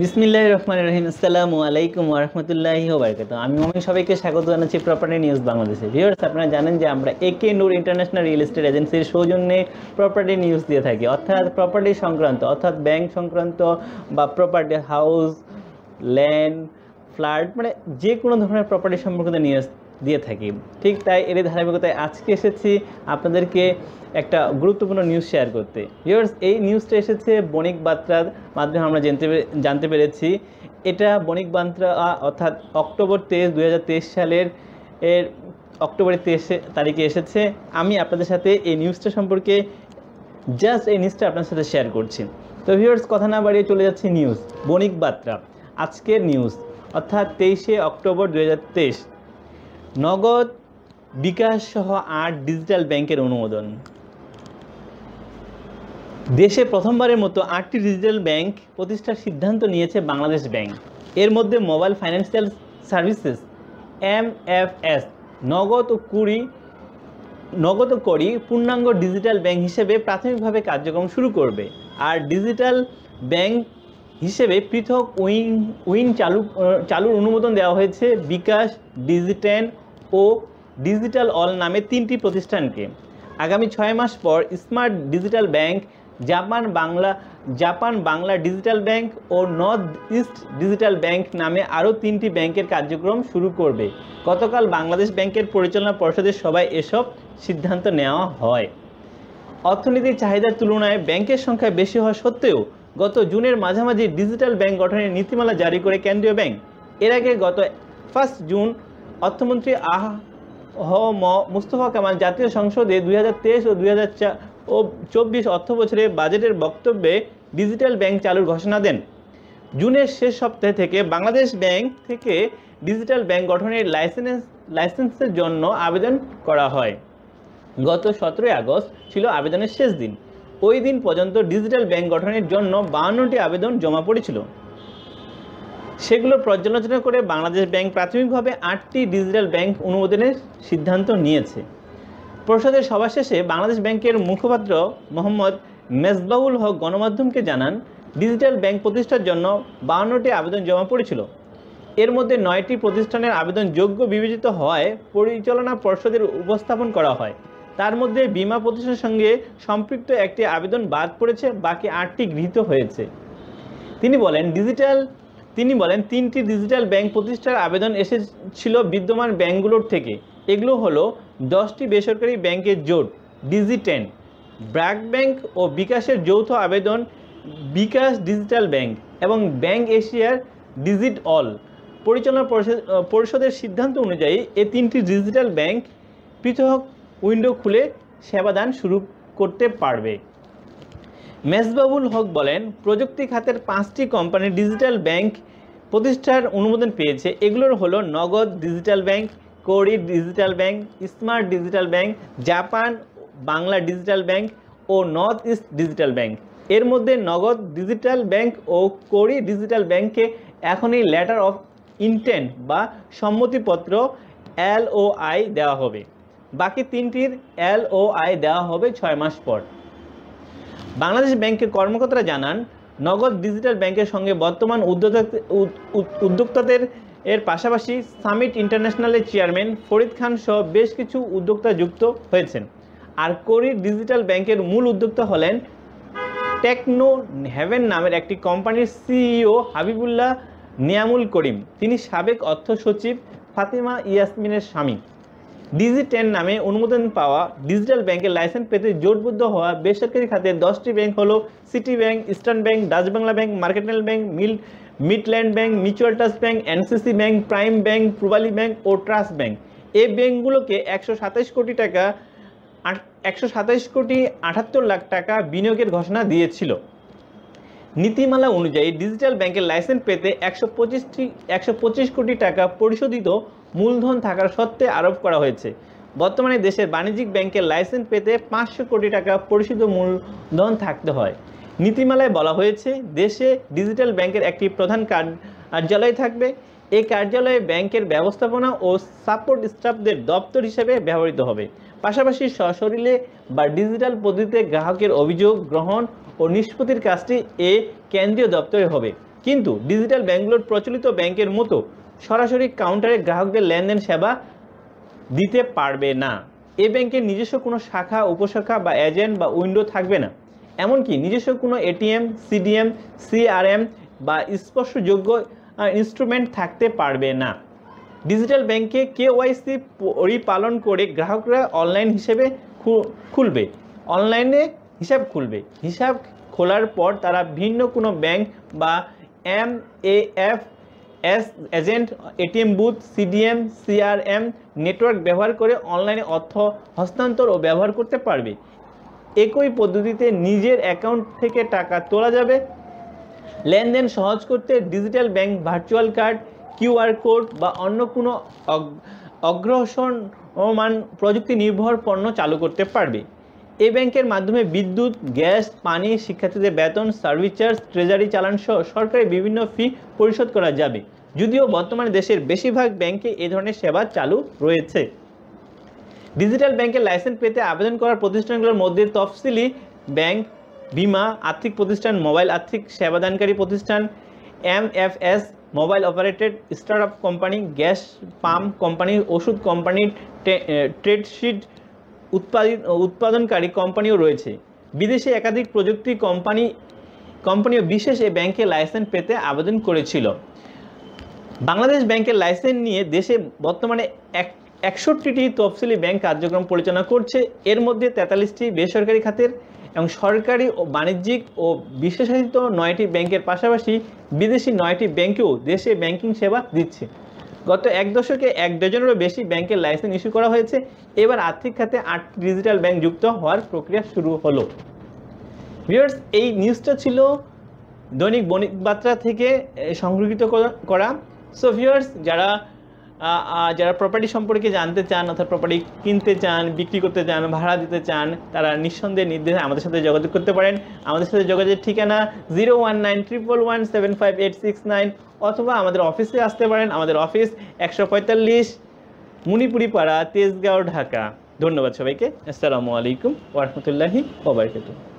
বিসমিল্লাহ রহমান রহিম, আসসালামু আলাইকুম ওরহমতুল্লাহি ওবরকাত আমি মমিন সবাইকে স্বাগত জানাচ্ছি প্রপার্টি নিউজ বাংলাদেশে ভিউয়ার্স আপনারা জানেন যে আমরা একে নূর ইন্টারন্যাশনাল রিয়েল এস্টেট এজেন্সির সৌজন্যে প্রপার্টি নিউজ দিয়ে থাকি। অর্থাৎ প্রপার্টি সংক্রান্ত, অর্থাৎ ব্যাংক সংক্রান্ত বা প্রপার্টি হাউস ল্যান্ড ফ্ল্যাট মানে যে কোনো ধরনের প্রপার্টি সম্পর্কিত নিউজ দিয়ে থাকি। ঠিক তাই এর ধারাবাহিকতায় আজকে এসেছি আপনাদেরকে একটা গুরুত্বপূর্ণ নিউজ শেয়ার করতে। ভিউয়ার্স এই নিউজটা এসেছে বণিক বার্তার মাধ্যমে আমরা জানতে জানতে পেরেছি। এটা বণিক বার্তা অর্থাৎ অক্টোবর তেইশ, দুই সালের, এর অক্টোবরের তেইশ তারিখে এসেছে। আমি আপনাদের সাথে এই নিউজটা সম্পর্কে জাস্ট এই নিউজটা আপনার সাথে শেয়ার করছি। তো ভিউয়ার্স কথা না বাড়িয়ে চলে যাচ্ছে নিউজ বণিক বার্তা আজকের নিউজ অর্থাৎ তেইশে অক্টোবর দু হাজার তেইশ। নগদ বিকাশ সহ আট ডিজিটাল ব্যাংকের অনুমোদন। দেশে প্রথমবারের মতো আটটি ডিজিটাল ব্যাংক প্রতিষ্ঠার সিদ্ধান্ত নিয়েছে বাংলাদেশ ব্যাংক। এর মধ্যে mobile financial services M F S Nagad ও কুড়ি, নগদ করি পূর্ণাঙ্গ ডিজিটাল ব্যাংক হিসেবে প্রাথমিকভাবে কার্যক্রম শুরু করবে। আর ডিজিটাল ব্যাংক হিসেবে পৃথক উইন উইন চালু, চালুর অনুমোদন দেওয়া হয়েছে বিকাশ, ডিজিটেন ও ডিজিটাল অল নামে তিনটি প্রতিষ্ঠানকে। আগামী ছয় মাস পর smart digital bank, Japan Bangla Japan Bangla digital bank ও নর্থ ইস্ট ডিজিটাল ব্যাংক নামে আরও তিনটি ব্যাংকের কার্যক্রম শুরু করবে। গতকাল বাংলাদেশ ব্যাংকের পরিচালনা পর্ষদের সভায় এসব সিদ্ধান্ত নেওয়া হয়। অর্থনীতির চাহিদার তুলনায় ব্যাংকের সংখ্যা বেশি হওয়া সত্ত্বেও গত জুনের মাঝামাঝি ডিজিটাল ব্যাংক গঠনের নীতিমালা জারি করে কেন্দ্রীয় ব্যাংক। এর আগে গত ফার্স্ট জুন অর্থমন্ত্রী আহ হ ম মুস্তফা কামাল জাতীয় সংসদে দুই হাজার তেইশ ও দুই ও চব্বিশ অর্থ বছরে বাজেটের বক্তব্যে ডিজিটাল ব্যাংক চালুর ঘোষণা দেন। জুনের শেষ সপ্তাহে থেকে বাংলাদেশ ব্যাংক থেকে ডিজিটাল ব্যাংক গঠনের লাইসেন্স লাইসেন্সের জন্য আবেদন করা হয়। গত সতেরোই আগস্ট ছিল আবেদনের শেষ দিন। ওই দিন পর্যন্ত ডিজিটাল ব্যাংক গঠনের জন্য বাহান্নটি আবেদন জমা পড়েছিল। সেগুলো পর্যালোচনা করে বাংলাদেশ ব্যাংক প্রাথমিকভাবে আটটি ডিজিটাল ব্যাংক অনুমোদনের সিদ্ধান্ত নিয়েছে। পরিষদের সভা শেষে বাংলাদেশ ব্যাংকের মুখপাত্র মোহাম্মদ মেজবাউল হক গণমাধ্যমকে জানান, ডিজিটাল ব্যাংক প্রতিষ্ঠার জন্য বাহান্নটি আবেদন জমা পড়েছিল। এর মধ্যে নয়টি প্রতিষ্ঠানের আবেদন যোগ্য বিবেচিত হওয়ায় পরিচালনা পর্ষদের উপস্থাপন করা হয়। তার মধ্যে বীমা প্রতিষ্ঠানের সঙ্গে সম্পৃক্ত একটি আবেদন বাদ পড়েছে, বাকি আটটি গৃহীত হয়েছে। তিনি বলেন, ডিজিটাল তিনি বলেন, তিনটি ডিজিটাল ব্যাংক প্রতিষ্ঠার আবেদন এসেছিল বিদ্যমান ব্যাংকগুলোর থেকে। এগুলো হলো দশটি বেসরকারি ব্যাংকের জোট ডিজিটেন ব্র্যাক ব্যাংক ও বিকাশের যৌথ আবেদন, বিকাশ ডিজিটাল ব্যাংক এবং ব্যাংক এশিয়ার ডিজিট অল পরিচালনা পরিষদ- পরিষদের সিদ্ধান্ত অনুযায়ী এ তিনটি ডিজিটাল ব্যাংক পৃথক উইন্ডো খুলে সেবাদান শুরু করতে পারবে। মেজবাবুল হক বলেন, প্রযুক্তি খাতের পাঁচটি কোম্পানি ডিজিটাল ব্যাংক প্রতিষ্ঠার অনুমোদন পেয়েছে। এগুলোর হলো Nagad digital bank Kori digital bank, smart digital bank, Japan, Bangla digital bank ও নর্থ ইস্ট ডিজিটাল ব্যাংক। এর মধ্যে নগদ ডিজিটাল ব্যাংক ও কোরি ডিজিটাল ব্যাংকে এখনই লেটার অফ ইন্টেন্ট বা সম্মতিপত্র এলওআই দেওয়া হবে। বাকি তিনটির এলওআই দেওয়া হবে ছয় মাস পর। বাংলাদেশ ব্যাংকের কর্মকর্তারা জানান, নগদ ডিজিটাল ব্যাংকের সঙ্গে বর্তমান উদ্যোক্তা উদ- উদ- উদ্যোক্তাদের এর পাশাপাশি সামিট ইন্টারন্যাশনালের চেয়ারম্যান ফরিদ খান সহ বেশ কিছু উদ্যোক্তা যুক্ত হয়েছেন। আর কোরি ডিজিটাল ব্যাংকের মূল উদ্যোক্তা হলেন টেকনো হ্যাভেন নামের একটি কোম্পানির সিইও হাবিবুল্লাহ নিয়ামুল করিম। তিনি সাবেক অর্থ সচিব ফাতিমা ইয়াসমিনের স্বামী। ডিজি টেন নামে অনুমোদন পাওয়া ডিজিটাল ব্যাংকের লাইসেন্স পেতে জোটবদ্ধ হওয়া বেসরকারি খাতে দশটি ব্যাংক হলো city bank, eastern bank, Dutch Bangla bank mercantile bank, মিল, midland bank, mutual trust bank, NCC bank, prime bank, Pubali bank ও ট্রাস্ট ব্যাংক। এই ব্যাংকগুলোকে একশো সাতাশ কোটি টাকা একশো সাতাশ কোটি আটাত্তর লাখ টাকা বিনিয়োগের ঘোষণা দিয়েছিল। নীতিমালা অনুযায়ী ডিজিটাল ব্যাংকের লাইসেন্স পেতে একশো পঁচিশটি, একশো পঁচিশ কোটি টাকা পরিশোধিত মূলধন থাকার সত্ত্বে আরোপ করা হয়েছে। বর্তমানে দেশের বাণিজ্যিক ব্যাংকের লাইসেন্স পেতে পাঁচশো কোটি টাকা পরিশোধিত মূলধন থাকতে হয়। নীতিমালায় বলা হয়েছে, দেশে ডিজিটাল ব্যাংকের একটি প্রধান কার্যালয় থাকবে। এই কার্যালয়ে ব্যাংকের ব্যবস্থাপনা ও সাপোর্ট স্টাফদের দপ্তর হিসেবে ব্যবহৃত হবে। পাশাপাশি সশরীরে বা ডিজিটাল পদ্ধতিতে গ্রাহকের অভিযোগ গ্রহণ ও নিষ্পত্তির কাজটি এ কেন্দ্রীয় দপ্তরে হবে। কিন্তু ডিজিটাল ব্যাঙ্কগুলোর প্রচলিত ব্যাংকের মতো সরাসরি কাউন্টারে গ্রাহকদের লেনদেন সেবা দিতে পারবে না। এ ব্যাংকের নিজস্ব কোনো শাখা, উপশাখা বা এজেন্ট বা উইন্ডো থাকবে না। এমনকি নিজস্ব কোনো এটিএম সিডিএম সিআরএম বা স্পর্শযোগ্য ইনস্ট্রুমেন্ট থাকতে পারবে না। ডিজিটাল ব্যাংকে কেওয়াইসি পরিপালন করে গ্রাহকরা অনলাইন হিসেবে খুলবে। অনলাইনে হিসাব খুলবে। হিসাব খোলার পর তারা ভিন্ন কোনো ব্যাংক বা M A F agent, ATM booth, CDM, CRM network ব্যবহার করে অনলাইনে অর্থ হস্তান্তর ও ব্যবহার করতে পারবে। একই পদ্ধতিতে নিজের অ্যাকাউন্ট থেকে টাকা তোলা যাবে। লেনদেন সহজ করতে digital bank, virtual card QR code বা অন্য কোনো অগ- অগ্রসরমান প্রযুক্তি নির্ভর পণ্য চালু করতে পারবে। এই ব্যাংকের মাধ্যমে বিদ্যুৎ, গ্যাস, পানি, শিক্ষার্থীদের বেতন সার্ভিস চার্জ ট্রেজারি চালান সহ সরকারি বিভিন্ন ফি পরিশোধ করা যাবে। যদিও বর্তমানে দেশের বেশিরভাগ ব্যাংকে এ ধরনের সেবা চালু রয়েছে। ডিজিটাল ব্যাংকের লাইসেন্স পেতে আবেদন করার প্রতিষ্ঠানগুলোর মধ্যে তফসিলি ব্যাংক, বিমা, আর্থিক প্রতিষ্ঠান, মোবাইল আর্থিক সেবাদানকারী প্রতিষ্ঠান, MFS, mobile operated startup company, gas pump company, ওষুধ কোম্পানি ট্রেডশিট উৎপাদিত উৎপাদনকারী কোম্পানিও রয়েছে। বিদেশে একাধিক প্রযুক্তি কোম্পানি, কোম্পানিও বিশেষ এই ব্যাংকে লাইসেন্স পেতে আবেদন করেছিল। বাংলাদেশ ব্যাংকের লাইসেন্স নিয়ে দেশে বর্তমানে এক, একষট্টিটি তফসিলি ব্যাংক কার্যক্রম পরিচালনা করছে। এর মধ্যে তেতাল্লিশটি বেসরকারি খাতের এবং সরকারি ও বাণিজ্যিক ও বিশেষায়িত নয়টি ব্যাংকের পাশাপাশি বিদেশি নয়টি ব্যাংকেও দেশে ব্যাংকিং সেবা দিচ্ছে। গত এক দশকে এক ডজনেরও বেশি ব্যাংকের লাইসেন্স ইস্যু করা হয়েছে। এবার আর্থিক খাতে আটটি ডিজিটাল ব্যাংক যুক্ত হওয়ার প্রক্রিয়া শুরু হলো। ভিউয়ার্স, এই নিউজটা ছিল দৈনিক বণিক বার্তা থেকে সংগৃহীত করা- সো ভিউয়ার্স, যারা যারা প্রপার্টি সম্পর্কে জানতে চান, অর্থাৎ প্রপার্টি কিনতে চান, বিক্রি করতে চান, ভাড়া দিতে চান, তারা নিঃসন্দেহে নির্দেশে আমাদের সাথে যোগাযোগ করতে পারেন। আমাদের সাথে যোগাযোগের ঠিকানা zero one nine triple one seven five eight six nine অথবা আমাদের অফিসে আসতে পারেন। আমাদের অফিস একশো পঁয়তাল্লিশ মুনিপুরি পাড়া তেজগাঁও, ঢাকা। ধন্যবাদ সবাইকে। আসসালামু আলাইকুম ওরহমতুল্লাহি ওবরকাতুহ